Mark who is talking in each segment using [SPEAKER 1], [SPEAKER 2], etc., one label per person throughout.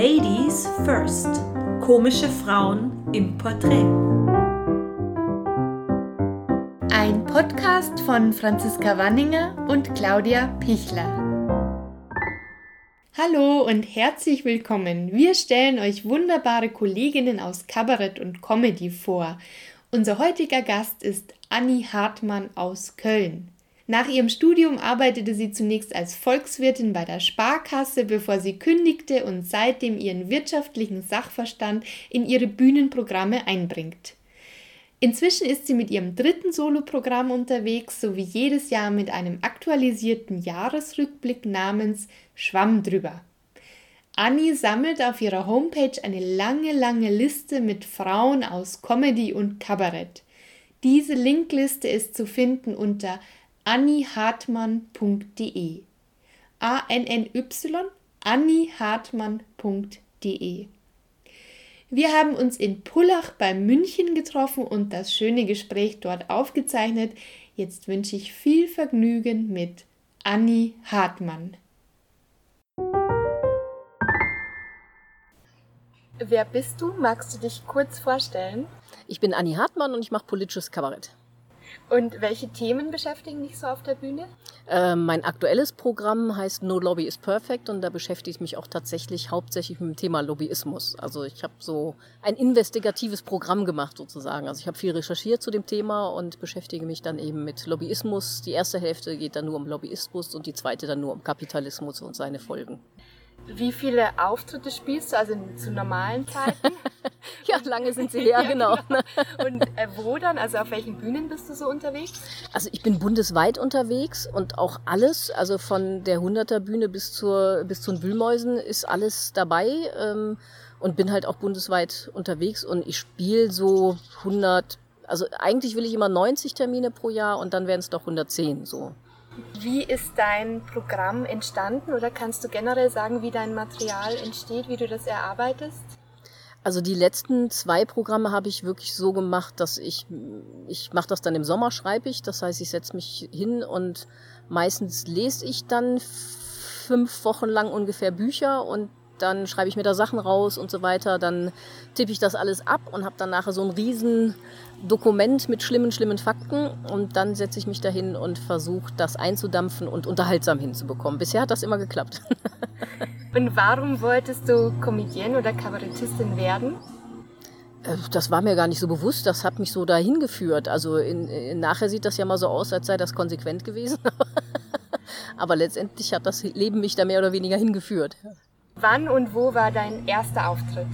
[SPEAKER 1] Ladies First. Komische Frauen im Porträt.
[SPEAKER 2] Ein Podcast von Franziska Wanninger und Claudia Pichler. Hallo und herzlich willkommen. Wir stellen euch wunderbare Kolleginnen aus Kabarett und Comedy vor. Unser heutiger Gast ist Anni Hartmann aus Köln. Nach ihrem Studium arbeitete sie zunächst als Volkswirtin bei der Sparkasse, bevor sie kündigte und seitdem ihren wirtschaftlichen Sachverstand in ihre Bühnenprogramme einbringt. Inzwischen ist sie mit ihrem dritten Soloprogramm unterwegs, sowie jedes Jahr mit einem aktualisierten Jahresrückblick namens Schwamm drüber. Anni sammelt auf ihrer Homepage eine lange, lange Liste mit Frauen aus Comedy und Kabarett. Diese Linkliste ist zu finden unter annihartmann.de. A-N-N-Y, annihartmann.de. Wir haben uns in Pullach bei München getroffen und das schöne Gespräch dort aufgezeichnet. Jetzt wünsche ich viel Vergnügen mit Anni Hartmann. Wer bist du? Magst du dich kurz vorstellen?
[SPEAKER 3] Ich bin Anni Hartmann und ich mache politisches Kabarett.
[SPEAKER 2] Und welche Themen beschäftigen dich so auf der Bühne?
[SPEAKER 3] Äh, mein aktuelles Programm heißt No Lobby is Perfect und da beschäftige ich mich auch tatsächlich hauptsächlich mit dem Thema Lobbyismus. Also ich habe so ein investigatives Programm gemacht sozusagen. Also ich habe viel recherchiert zu dem Thema und beschäftige mich dann eben mit Lobbyismus. Die erste Hälfte geht dann nur um Lobbyismus und die zweite dann nur um Kapitalismus und seine Folgen.
[SPEAKER 2] Wie viele Auftritte spielst du, also zu normalen Zeiten?
[SPEAKER 3] ja, lange sind sie her,
[SPEAKER 2] ja,
[SPEAKER 3] genau.
[SPEAKER 2] genau. Und äh, wo dann? Also auf welchen Bühnen bist du so unterwegs?
[SPEAKER 3] Also ich bin bundesweit unterwegs und auch alles, also von der 100er Bühne bis, zur, bis zu den Wühlmäusen ist alles dabei ähm, und bin halt auch bundesweit unterwegs und ich spiele so 100, also eigentlich will ich immer 90 Termine pro Jahr und dann werden es doch 110 so.
[SPEAKER 2] Wie ist dein Programm entstanden oder kannst du generell sagen, wie dein Material entsteht, wie du das erarbeitest?
[SPEAKER 3] Also die letzten zwei Programme habe ich wirklich so gemacht, dass ich, ich mache das dann im Sommer, schreibe ich. Das heißt, ich setze mich hin und meistens lese ich dann fünf Wochen lang ungefähr Bücher und dann schreibe ich mir da Sachen raus und so weiter. Dann tippe ich das alles ab und habe dann nachher so ein riesen Dokument mit schlimmen, schlimmen Fakten und dann setze ich mich dahin und versuche das einzudampfen und unterhaltsam hinzubekommen. Bisher hat das immer geklappt.
[SPEAKER 2] und warum wolltest du Comedienne oder Kabarettistin werden?
[SPEAKER 3] Äh, das war mir gar nicht so bewusst, das hat mich so dahin geführt. Also in, in, nachher sieht das ja mal so aus, als sei das konsequent gewesen. Aber letztendlich hat das Leben mich da mehr oder weniger hingeführt.
[SPEAKER 2] Wann und wo war dein erster Auftritt?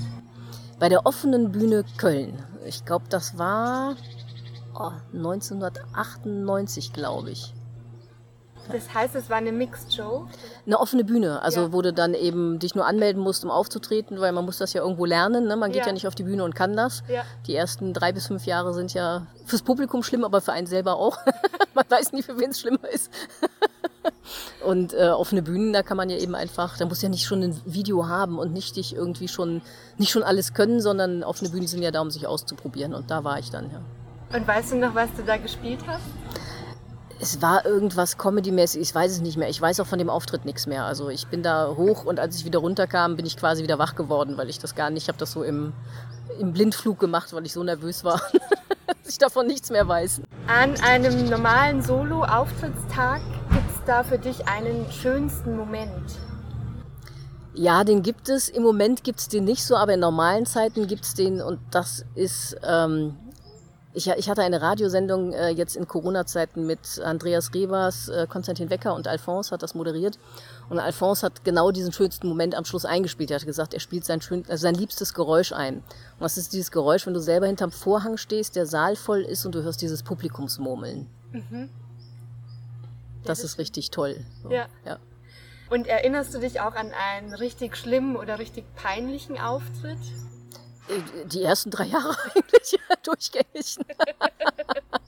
[SPEAKER 3] Bei der offenen Bühne Köln. Ich glaube, das war oh, 1998, glaube ich.
[SPEAKER 2] Das heißt, es war eine Mixed Show?
[SPEAKER 3] Eine offene Bühne, also ja. wo du dann eben dich nur anmelden musst, um aufzutreten, weil man muss das ja irgendwo lernen. Ne? Man geht ja. ja nicht auf die Bühne und kann das. Ja. Die ersten drei bis fünf Jahre sind ja fürs Publikum schlimm, aber für einen selber auch. man weiß nie, für wen es schlimmer ist. und äh, offene Bühnen, da kann man ja eben einfach, da muss ja nicht schon ein Video haben und nicht dich irgendwie schon, nicht schon alles können, sondern offene Bühnen sind ja da, um sich auszuprobieren. Und da war ich dann, ja.
[SPEAKER 2] Und weißt du noch, was du da gespielt hast?
[SPEAKER 3] Es war irgendwas Comedy-mäßig, ich weiß es nicht mehr. Ich weiß auch von dem Auftritt nichts mehr. Also ich bin da hoch und als ich wieder runterkam, bin ich quasi wieder wach geworden, weil ich das gar nicht, ich habe das so im, im Blindflug gemacht, weil ich so nervös war, dass ich davon nichts mehr weiß.
[SPEAKER 2] An einem normalen Solo-Auftrittstag es da für dich einen schönsten Moment?
[SPEAKER 3] Ja, den gibt es. Im Moment gibt es den nicht so, aber in normalen Zeiten gibt es den und das ist ähm, ich, ich hatte eine Radiosendung äh, jetzt in Corona-Zeiten mit Andreas Revers, äh, Konstantin Wecker und Alphonse hat das moderiert. Und Alphonse hat genau diesen schönsten Moment am Schluss eingespielt. Er hat gesagt, er spielt sein, schön, also sein liebstes Geräusch ein. Und was ist dieses Geräusch, wenn du selber hinterm Vorhang stehst, der Saal voll ist und du hörst dieses Publikumsmurmeln. Mhm. Das, ist richtig toll.
[SPEAKER 2] So, ja. ja. Und erinnerst du dich auch an einen richtig schlimmen oder richtig peinlichen Auftritt?
[SPEAKER 3] Die ersten drei Jahre eigentlich durchgängig.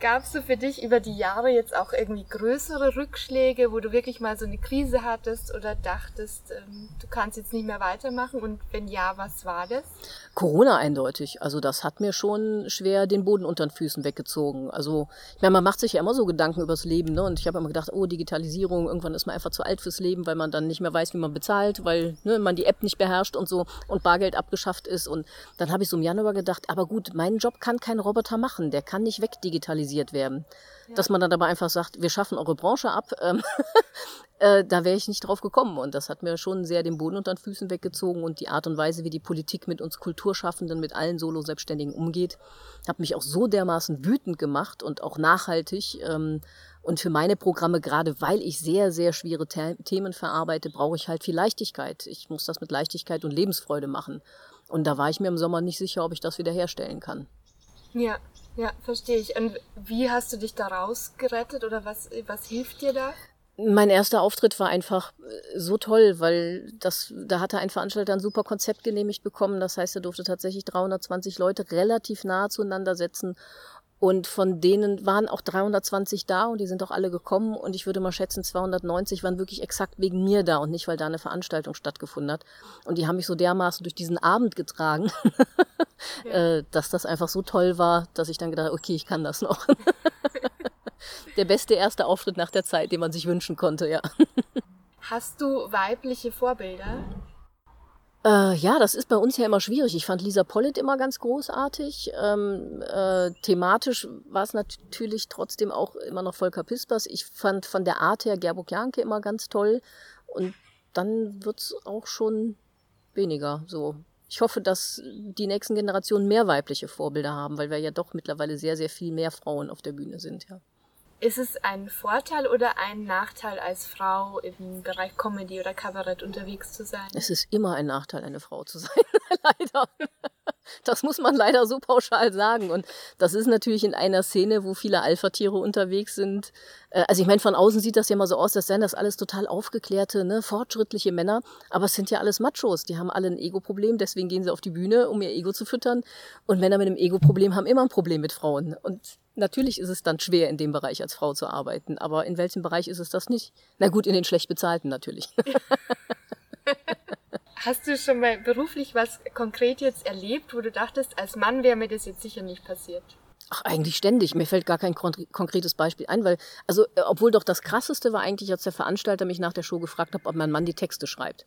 [SPEAKER 2] Gab es für dich über die Jahre jetzt auch irgendwie größere Rückschläge, wo du wirklich mal so eine Krise hattest oder dachtest, ähm, du kannst jetzt nicht mehr weitermachen? Und wenn ja, was war das?
[SPEAKER 3] Corona eindeutig. Also das hat mir schon schwer den Boden unter den Füßen weggezogen. Also ich meine, man macht sich ja immer so Gedanken übers Leben. Ne? Und ich habe immer gedacht, oh, Digitalisierung, irgendwann ist man einfach zu alt fürs Leben, weil man dann nicht mehr weiß, wie man bezahlt, weil ne, man die App nicht beherrscht und so und Bargeld abgeschafft ist. Und dann habe ich so im Januar gedacht, aber gut, meinen Job kann kein Roboter machen. Der kann nicht wegdigitalisieren organisiert werden. Ja. Dass man dann aber einfach sagt, wir schaffen eure Branche ab, ähm, äh, da wäre ich nicht drauf gekommen. Und das hat mir schon sehr den Boden unter den Füßen weggezogen und die Art und Weise, wie die Politik mit uns Kulturschaffenden, mit allen Solo-Selbstständigen umgeht, hat mich auch so dermaßen wütend gemacht und auch nachhaltig. Ähm, und für meine Programme, gerade weil ich sehr, sehr schwere The Themen verarbeite, brauche ich halt viel Leichtigkeit. Ich muss das mit Leichtigkeit und Lebensfreude machen. Und da war ich mir im Sommer nicht sicher, ob ich das wiederherstellen kann.
[SPEAKER 2] Ja, ja, verstehe ich. Und wie hast du dich da rausgerettet oder was, was hilft dir da?
[SPEAKER 3] Mein erster Auftritt war einfach äh, so toll, weil das, da hatte ein Veranstalter ein super Konzept genehmigt bekommen. Das heißt, er durfte tatsächlich 320 Leute relativ nahe zueinander setzen und von denen waren auch 320 da und die sind auch alle gekommen. Und ich würde mal schätzen, 290 waren wirklich exakt wegen mir da und nicht, weil da eine Veranstaltung stattgefunden hat. Und die haben mich so dermaßen durch diesen Abend getragen, ja. Äh, dass das einfach so toll war, dass ich dann gedacht habe, okay, ich kann das noch. der beste erste Auftritt nach der Zeit, den man sich wünschen konnte, ja.
[SPEAKER 2] Hast du weibliche Vorbilder?
[SPEAKER 3] Äh, ja, das ist bei uns ja immer schwierig. Ich fand Lisa Pollitt immer ganz großartig. Ähm, äh, thematisch war es natürlich trotzdem auch immer noch Volker Pispers. Ich fand von der Art her Gerburg Janke immer ganz toll. Und dann wird's auch schon weniger so. Ich hoffe, dass die nächsten Generationen mehr weibliche Vorbilder haben, weil wir ja doch mittlerweile sehr, sehr viel mehr Frauen auf der Bühne sind, ja.
[SPEAKER 2] Ist es ein Vorteil oder ein Nachteil, als Frau im Bereich Comedy oder Kabarett unterwegs zu sein?
[SPEAKER 3] Es ist immer ein Nachteil, eine Frau zu sein, leider. Das muss man leider so pauschal sagen. Und das ist natürlich in einer Szene, wo viele Alpha-Tiere unterwegs sind. Äh, also ich meine, von außen sieht das ja mal so aus, als seien das alles total aufgeklärte, ne, fortschrittliche Männer. Aber es sind ja alles Machos. Die haben alle ein Ego-Problem, deswegen gehen sie auf die Bühne, um ihr Ego zu füttern. Und Männer mit einem Ego-Problem haben immer ein Problem mit Frauen. Und Natürlich ist es dann schwer, in dem Bereich als Frau zu arbeiten, aber in welchem Bereich ist es das nicht? Na gut, in den schlecht bezahlten natürlich.
[SPEAKER 2] Hast du schon mal beruflich was konkret jetzt erlebt, wo du dachtest, als Mann wäre mir das jetzt sicher nicht passiert?
[SPEAKER 3] Ach, eigentlich ständig. Mir fällt gar kein konkretes Beispiel ein, weil, also, äh, obwohl doch das krasseste war eigentlich, als der Veranstalter mich nach der Show gefragt hat, ob mein Mann die Texte schreibt.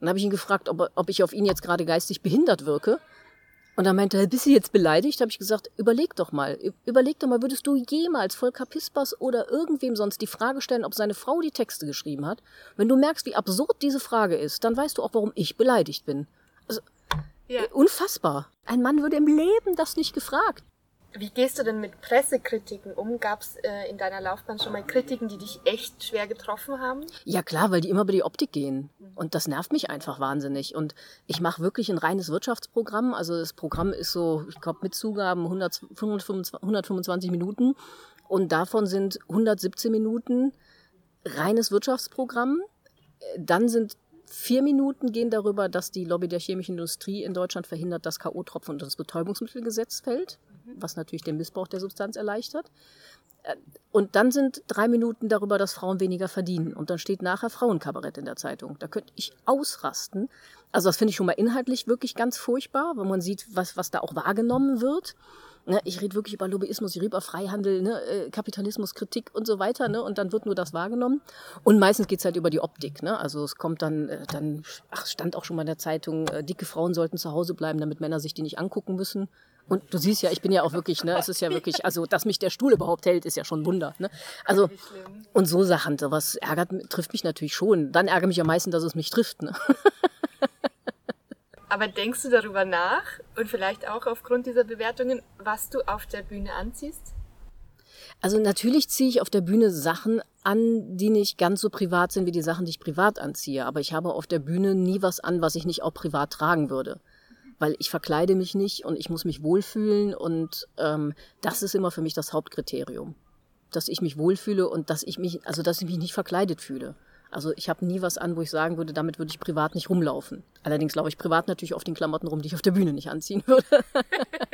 [SPEAKER 3] Dann habe ich ihn gefragt, ob, ob ich auf ihn jetzt gerade geistig behindert wirke. Und dann meinte er, bist du jetzt beleidigt? Habe ich gesagt, überleg doch mal. Überleg doch mal, würdest du jemals Volker Pispers oder irgendwem sonst die Frage stellen, ob seine Frau die Texte geschrieben hat? Wenn du merkst, wie absurd diese Frage ist, dann weißt du auch, warum ich beleidigt bin. Also, ja. unfassbar. Ein Mann würde im Leben das nicht gefragt.
[SPEAKER 2] Wie gehst du denn mit Pressekritiken um? Gab es äh, in deiner Laufbahn schon mal Kritiken, die dich echt schwer getroffen haben?
[SPEAKER 3] Ja klar, weil die immer über die Optik gehen. Und das nervt mich einfach wahnsinnig. Und ich mache wirklich ein reines Wirtschaftsprogramm. Also das Programm ist so, ich glaube, mit Zugaben 125, 125 Minuten. Und davon sind 117 Minuten reines Wirtschaftsprogramm. Dann sind Vier Minuten gehen darüber, dass die Lobby der chemischen Industrie in Deutschland verhindert, dass K.O.-Tropfen unter das Betäubungsmittelgesetz fällt was natürlich den Missbrauch der Substanz erleichtert. Äh, und dann sind drei Minuten darüber, dass Frauen weniger verdienen. Und dann steht nachher Frauenkabarett in der Zeitung. Da könnte ich ausrasten. Also das finde ich schon mal inhaltlich wirklich ganz furchtbar, wenn man sieht, was, was da auch wahrgenommen wird. Ne, ich rede wirklich über Lobbyismus, ich rede über Freihandel, ne, äh, Kapitalismus, Kritik und so weiter. Ne, und dann wird nur das wahrgenommen. Und meistens geht es halt über die Optik. Ne? Also es kommt dann, äh, dann ach, stand auch schon mal in der Zeitung, dicke Frauen sollten zu Hause bleiben, damit Männer sich die nicht angucken müssen. Und du siehst ja, ich bin ja auch wirklich, ne, es ist ja wirklich, also dass mich der Stuhl überhaupt hält, ist ja schon ein Wunder. Ne? Also und so Sachen, sowas ärgert, trifft mich natürlich schon. Dann ärgere mich am meisten, dass es mich trifft. Ne?
[SPEAKER 2] Aber denkst du darüber nach und vielleicht auch aufgrund dieser Bewertungen, was du auf der Bühne anziehst?
[SPEAKER 3] Also natürlich ziehe ich auf der Bühne Sachen an, die nicht ganz so privat sind wie die Sachen, die ich privat anziehe. Aber ich habe auf der Bühne nie was an, was ich nicht auch privat tragen würde weil ich verkleide mich nicht und ich muss mich wohlfühlen und ähm, das ist immer für mich das Hauptkriterium, dass ich mich wohlfühle und dass ich mich, also dass ich mich nicht verkleidet fühle. Also ich habe nie was an, wo ich sagen würde, damit würde ich privat nicht rumlaufen. Allerdings laufe ich privat natürlich auf den Klamotten rum, die ich auf der Bühne nicht anziehen würde.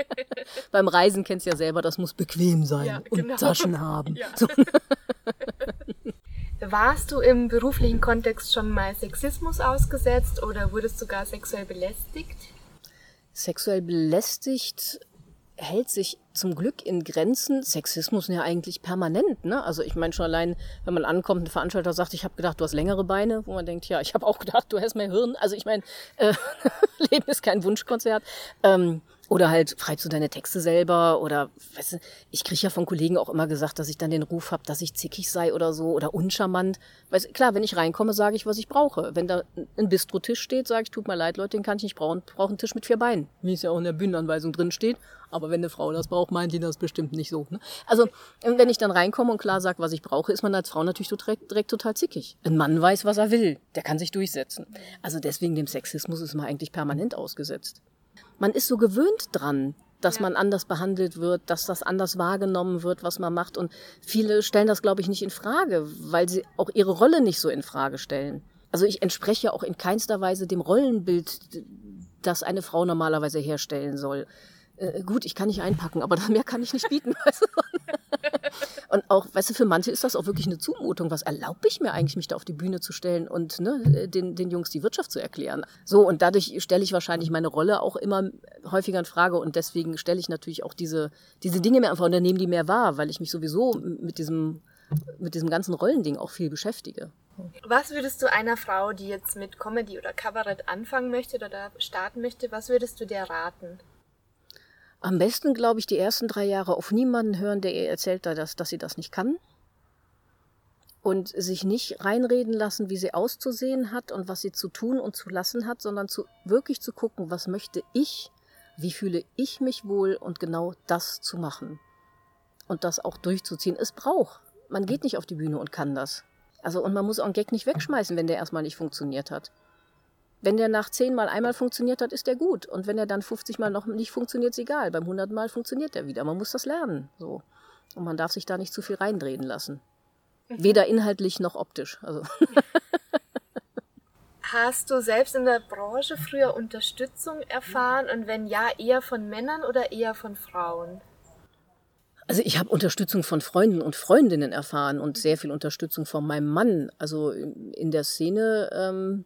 [SPEAKER 3] Beim Reisen kennst du ja selber, das muss bequem sein ja, und genau. Taschen haben. Ja. So.
[SPEAKER 2] Warst du im beruflichen Kontext schon mal Sexismus ausgesetzt oder wurdest du gar sexuell belästigt?
[SPEAKER 3] Sexuell belästigt hält sich zum Glück in Grenzen. Sexismus ja eigentlich permanent. Ne? Also ich meine schon allein, wenn man ankommt, ein Veranstalter sagt, ich habe gedacht, du hast längere Beine, wo man denkt, ja, ich habe auch gedacht, du hast mehr Hirn. Also ich meine, äh, Leben ist kein Wunschkonzert. Ähm, oder halt schreibst du deine Texte selber oder weißt du, ich kriege ja von Kollegen auch immer gesagt, dass ich dann den Ruf habe, dass ich zickig sei oder so oder uncharmant. Weißt, klar, wenn ich reinkomme, sage ich, was ich brauche. Wenn da ein Bistro-Tisch steht, sage ich, tut mir leid, Leute, den kann ich nicht brauchen. Brauche einen Tisch mit vier Beinen, wie es ja auch in der Bühnenanweisung drin steht. Aber wenn eine Frau das braucht, meint die das bestimmt nicht so. Ne? Also wenn ich dann reinkomme und klar sage, was ich brauche, ist man als Frau natürlich direkt, direkt total zickig. Ein Mann weiß, was er will. Der kann sich durchsetzen. Also deswegen dem Sexismus ist man eigentlich permanent ausgesetzt man ist so gewöhnt dran, dass ja. man anders behandelt wird, dass das anders wahrgenommen wird, was man macht. Und viele stellen das, glaube ich, nicht in Frage, weil sie auch ihre Rolle nicht so in Frage stellen. Also ich entspreche auch in keinster Weise dem Rollenbild, das eine Frau normalerweise herstellen soll. Äh, gut, ich kann nicht einpacken, aber mehr kann ich nicht bieten. Und auch, weißt du, für manche ist das auch wirklich eine Zumutung. Was erlaube ich mir eigentlich, mich da auf die Bühne zu stellen und ne, den, den Jungs die Wirtschaft zu erklären? So, und dadurch stelle ich wahrscheinlich meine Rolle auch immer häufiger in Frage und deswegen stelle ich natürlich auch diese, diese Dinge mehr einfach unternehmen, die mehr wahr, weil ich mich sowieso mit diesem, mit diesem ganzen Rollending auch viel beschäftige.
[SPEAKER 2] Was würdest du einer Frau, die jetzt mit Comedy oder Kabarett anfangen möchte oder starten möchte, was würdest du dir raten?
[SPEAKER 3] Am besten, glaube ich, die ersten drei Jahre auf niemanden hören, der ihr erzählt, dass, dass sie das nicht kann. Und sich nicht reinreden lassen, wie sie auszusehen hat und was sie zu tun und zu lassen hat, sondern zu, wirklich zu gucken, was möchte ich, wie fühle ich mich wohl und genau das zu machen. Und das auch durchzuziehen. Es braucht. Man geht nicht auf die Bühne und kann das. Also, und man muss auch einen Gag nicht wegschmeißen, wenn der erstmal nicht funktioniert hat. Wenn der nach zehn Mal einmal funktioniert hat, ist der gut. Und wenn er dann 50 Mal noch nicht funktioniert, ist egal. Beim 100 Mal funktioniert er wieder. Man muss das lernen. So. Und man darf sich da nicht zu viel reindrehen lassen. Mhm. Weder inhaltlich noch optisch. Also.
[SPEAKER 2] Hast du selbst in der Branche früher Unterstützung erfahren? Und wenn ja, eher von Männern oder eher von Frauen?
[SPEAKER 3] Also ich habe Unterstützung von Freunden und Freundinnen erfahren und sehr viel Unterstützung von meinem Mann. Also in der Szene ähm,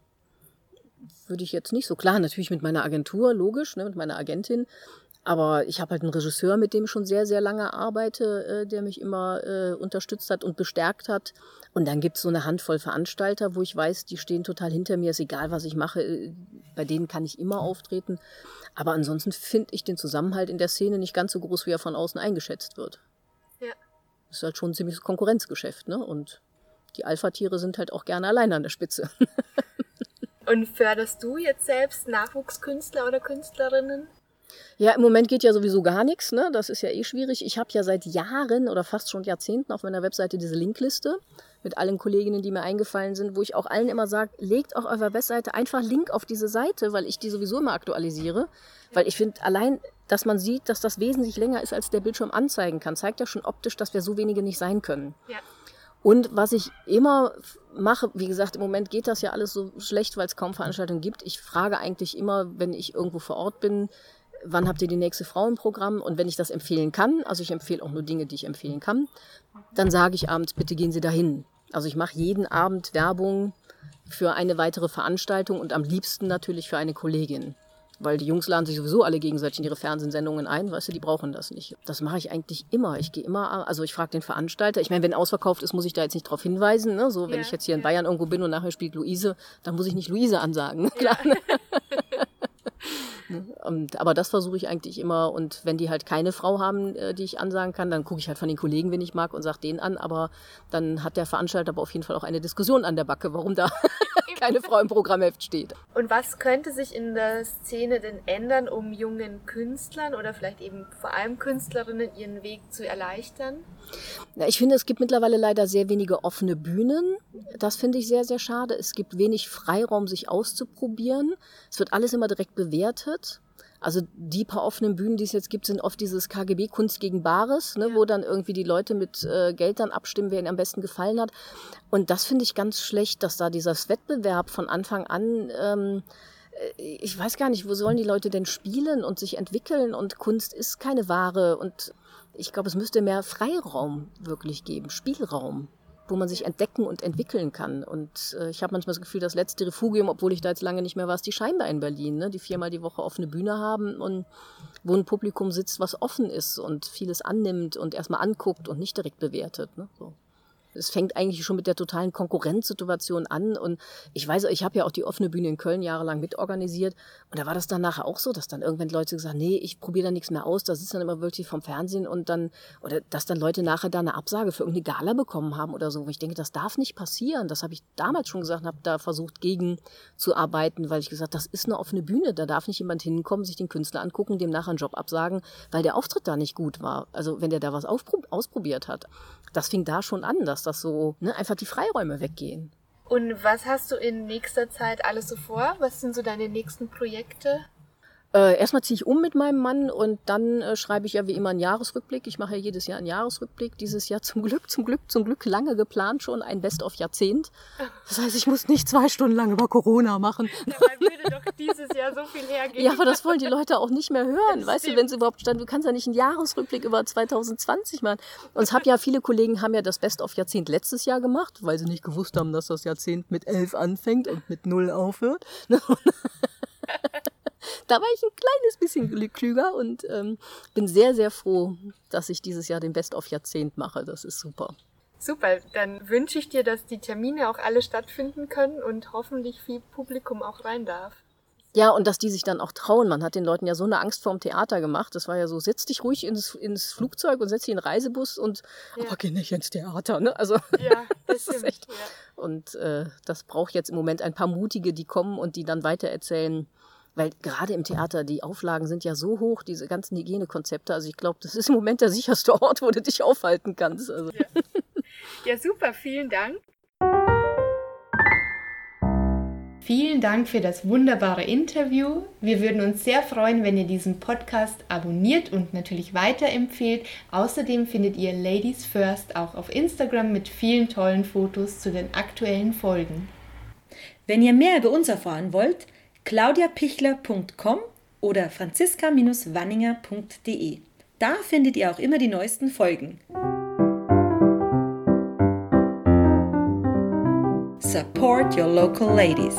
[SPEAKER 3] würde ich jetzt nicht so. Klar, natürlich mit meiner Agentur, logisch, ne, mit meiner Agentin. Aber ich habe halt einen Regisseur, mit dem ich schon sehr, sehr lange arbeite, äh, der mich immer äh, unterstützt hat und bestärkt hat. Und dann gibt es so eine Handvoll Veranstalter, wo ich weiß, die stehen total hinter mir, ist egal, was ich mache, äh, bei denen kann ich immer auftreten. Aber ansonsten finde ich den Zusammenhalt in der Szene nicht ganz so groß, wie er von außen eingeschätzt wird. Ja. Das ist halt schon ein ziemliches Konkurrenzgeschäft, ne? Und die Alpha-Tiere sind halt auch gerne alleine an der Spitze.
[SPEAKER 2] Und förderst du jetzt selbst Nachwuchskünstler oder Künstlerinnen?
[SPEAKER 3] Ja, im Moment geht ja sowieso gar nichts, ne? Das ist ja eh schwierig. Ich habe ja seit Jahren oder fast schon Jahrzehnten auf meiner Webseite diese Linkliste mit allen Kolleginnen, die mir eingefallen sind, wo ich auch allen immer sage, legt auf eurer Webseite einfach Link auf diese Seite, weil ich die sowieso immer aktualisiere. Weil ich finde, allein, dass man sieht, dass das wesentlich länger ist, als der Bildschirm anzeigen kann, zeigt ja schon optisch, dass wir so wenige nicht sein können. Ja. Und was ich immer mache, wie gesagt, im Moment geht das ja alles so schlecht, weil es kaum Veranstaltungen gibt. Ich frage eigentlich immer, wenn ich irgendwo vor Ort bin, wann habt ihr die nächste Frau im Programm? Und wenn ich das empfehlen kann, also ich empfehle auch nur Dinge, die ich empfehlen kann, dann sage ich abends, bitte gehen Sie dahin. Also ich mache jeden Abend Werbung für eine weitere Veranstaltung und am liebsten natürlich für eine Kollegin. Weil die Jungs laden sich sowieso alle gegenseitig in ihre Fernsehsendungen ein, weißt du, die brauchen das nicht. Das mache ich eigentlich immer. Ich gehe immer, also ich frage den Veranstalter. Ich meine, wenn ausverkauft ist, muss ich da jetzt nicht drauf hinweisen. Ne? So, wenn ja, ich jetzt hier in Bayern irgendwo bin und nachher spielt Luise, dann muss ich nicht Luise ansagen. Ne? Klar. Ja. Und, aber das versuche ich eigentlich immer. Und wenn die halt keine Frau haben, äh, die ich ansagen kann, dann gucke ich halt von den Kollegen, wen ich mag, und sage den an. Aber dann hat der Veranstalter aber auf jeden Fall auch eine Diskussion an der Backe, warum da keine Frau im Programmheft steht.
[SPEAKER 2] Und was könnte sich in der Szene denn ändern, um jungen Künstlern oder vielleicht eben vor allem Künstlerinnen ihren Weg zu erleichtern?
[SPEAKER 3] Ja, ich finde, es gibt mittlerweile leider sehr wenige offene Bühnen. Das finde ich sehr, sehr schade. Es gibt wenig Freiraum, sich auszuprobieren. Es wird alles immer direkt bewertet. Also die paar offenen Bühnen, die es jetzt gibt, sind oft dieses KGB Kunst gegen Bares, ne, ja. wo dann irgendwie die Leute mit äh, Geld dann abstimmen, wer ihnen am besten gefallen hat. Und das finde ich ganz schlecht, dass da dieser Wettbewerb von Anfang an ähm, äh, ich weiß gar nicht, wo sollen die Leute denn spielen und sich entwickeln und Kunst ist keine Ware und ich glaube, es müsste mehr Freiraum wirklich geben, Spielraum wo man sich entdecken und entwickeln kann. Und äh, ich habe manchmal das Gefühl, das letzte Refugium, obwohl ich da jetzt lange nicht mehr war, ist die Scheinbar in Berlin, ne? die viermal die Woche offene Bühne haben und wo ein Publikum sitzt, was offen ist und vieles annimmt und erstmal anguckt und nicht direkt bewertet. Ne? So es fängt eigentlich schon mit der totalen Konkurrenzsituation an. Und ich weiß, ich habe ja auch die offene Bühne in Köln jahrelang mitorganisiert. Und da war das dann nachher auch so, dass dann irgendwann Leute gesagt haben, nee, ich probiere da nichts mehr aus. Da sitzen dann immer wirklich vom Fernsehen und dann, oder dass dann Leute nachher da eine Absage für irgendeine Gala bekommen haben oder so. Wo ich denke, das darf nicht passieren. Das habe ich damals schon gesagt, habe da versucht, gegen zu arbeiten, weil ich gesagt, das ist eine offene Bühne. Da darf nicht jemand hinkommen, sich den Künstler angucken, dem nachher einen Job absagen, weil der Auftritt da nicht gut war. Also wenn der da was ausprobiert hat. Das fing da schon an, dass das so ne, einfach die Freiräume weggehen.
[SPEAKER 2] Und was hast du in nächster Zeit alles so vor? Was sind so deine nächsten Projekte?
[SPEAKER 3] Äh, erstmal ziehe ich um mit meinem Mann und dann äh, schreibe ich ja wie immer einen Jahresrückblick. Ich mache ja jedes Jahr einen Jahresrückblick. Dieses Jahr zum Glück, zum Glück, zum Glück lange geplant schon, ein Best-of-Jahrzehnt. Das heißt, ich muss nicht zwei Stunden lang über Corona machen.
[SPEAKER 2] Dabei würde doch dieses Jahr so viel hergehen.
[SPEAKER 3] Ja, aber das wollen die Leute auch nicht mehr hören. Das weißt stimmt. du, wenn sie überhaupt stand, du kannst ja nicht einen Jahresrückblick über 2020 machen. Und es haben ja viele Kollegen haben ja das Best-of-Jahrzehnt letztes Jahr gemacht, weil sie nicht gewusst haben, dass das Jahrzehnt mit elf anfängt und mit null aufhört. da war ich ein kleines bisschen klüger und ähm, bin sehr, sehr froh, dass ich dieses Jahr den Best-of-Jahrzehnt mache. Das ist super.
[SPEAKER 2] Super, dann wünsche ich dir, dass die Termine auch alle stattfinden können und hoffentlich viel Publikum auch rein darf.
[SPEAKER 3] Ja, und dass die sich dann auch trauen. Man hat den Leuten ja so eine Angst vorm Theater gemacht. Das war ja so, setz dich ruhig ins, ins Flugzeug und setz dich in den Reisebus und ja. aber geh nicht ins Theater. Ne? Also
[SPEAKER 2] ja, das, das ist echt. Ja.
[SPEAKER 3] Und äh, das braucht jetzt im Moment ein paar Mutige, die kommen und die dann weitererzählen, weil gerade im Theater, die Auflagen sind ja so hoch, diese ganzen Hygienekonzepte. Also ich glaube, das ist im Moment der sicherste Ort, wo du dich aufhalten kannst. Also.
[SPEAKER 2] Ja. ja, super, vielen Dank. Vielen Dank für das wunderbare Interview. Wir würden uns sehr freuen, wenn ihr diesen Podcast abonniert und natürlich weiterempfehlt. Außerdem findet ihr Ladies First auch auf Instagram mit vielen tollen Fotos zu den aktuellen Folgen.
[SPEAKER 1] Wenn ihr mehr über uns erfahren wollt, claudiapichler.com oder franziska-wanninger.de. Da findet ihr auch immer die neuesten Folgen. Support your local ladies.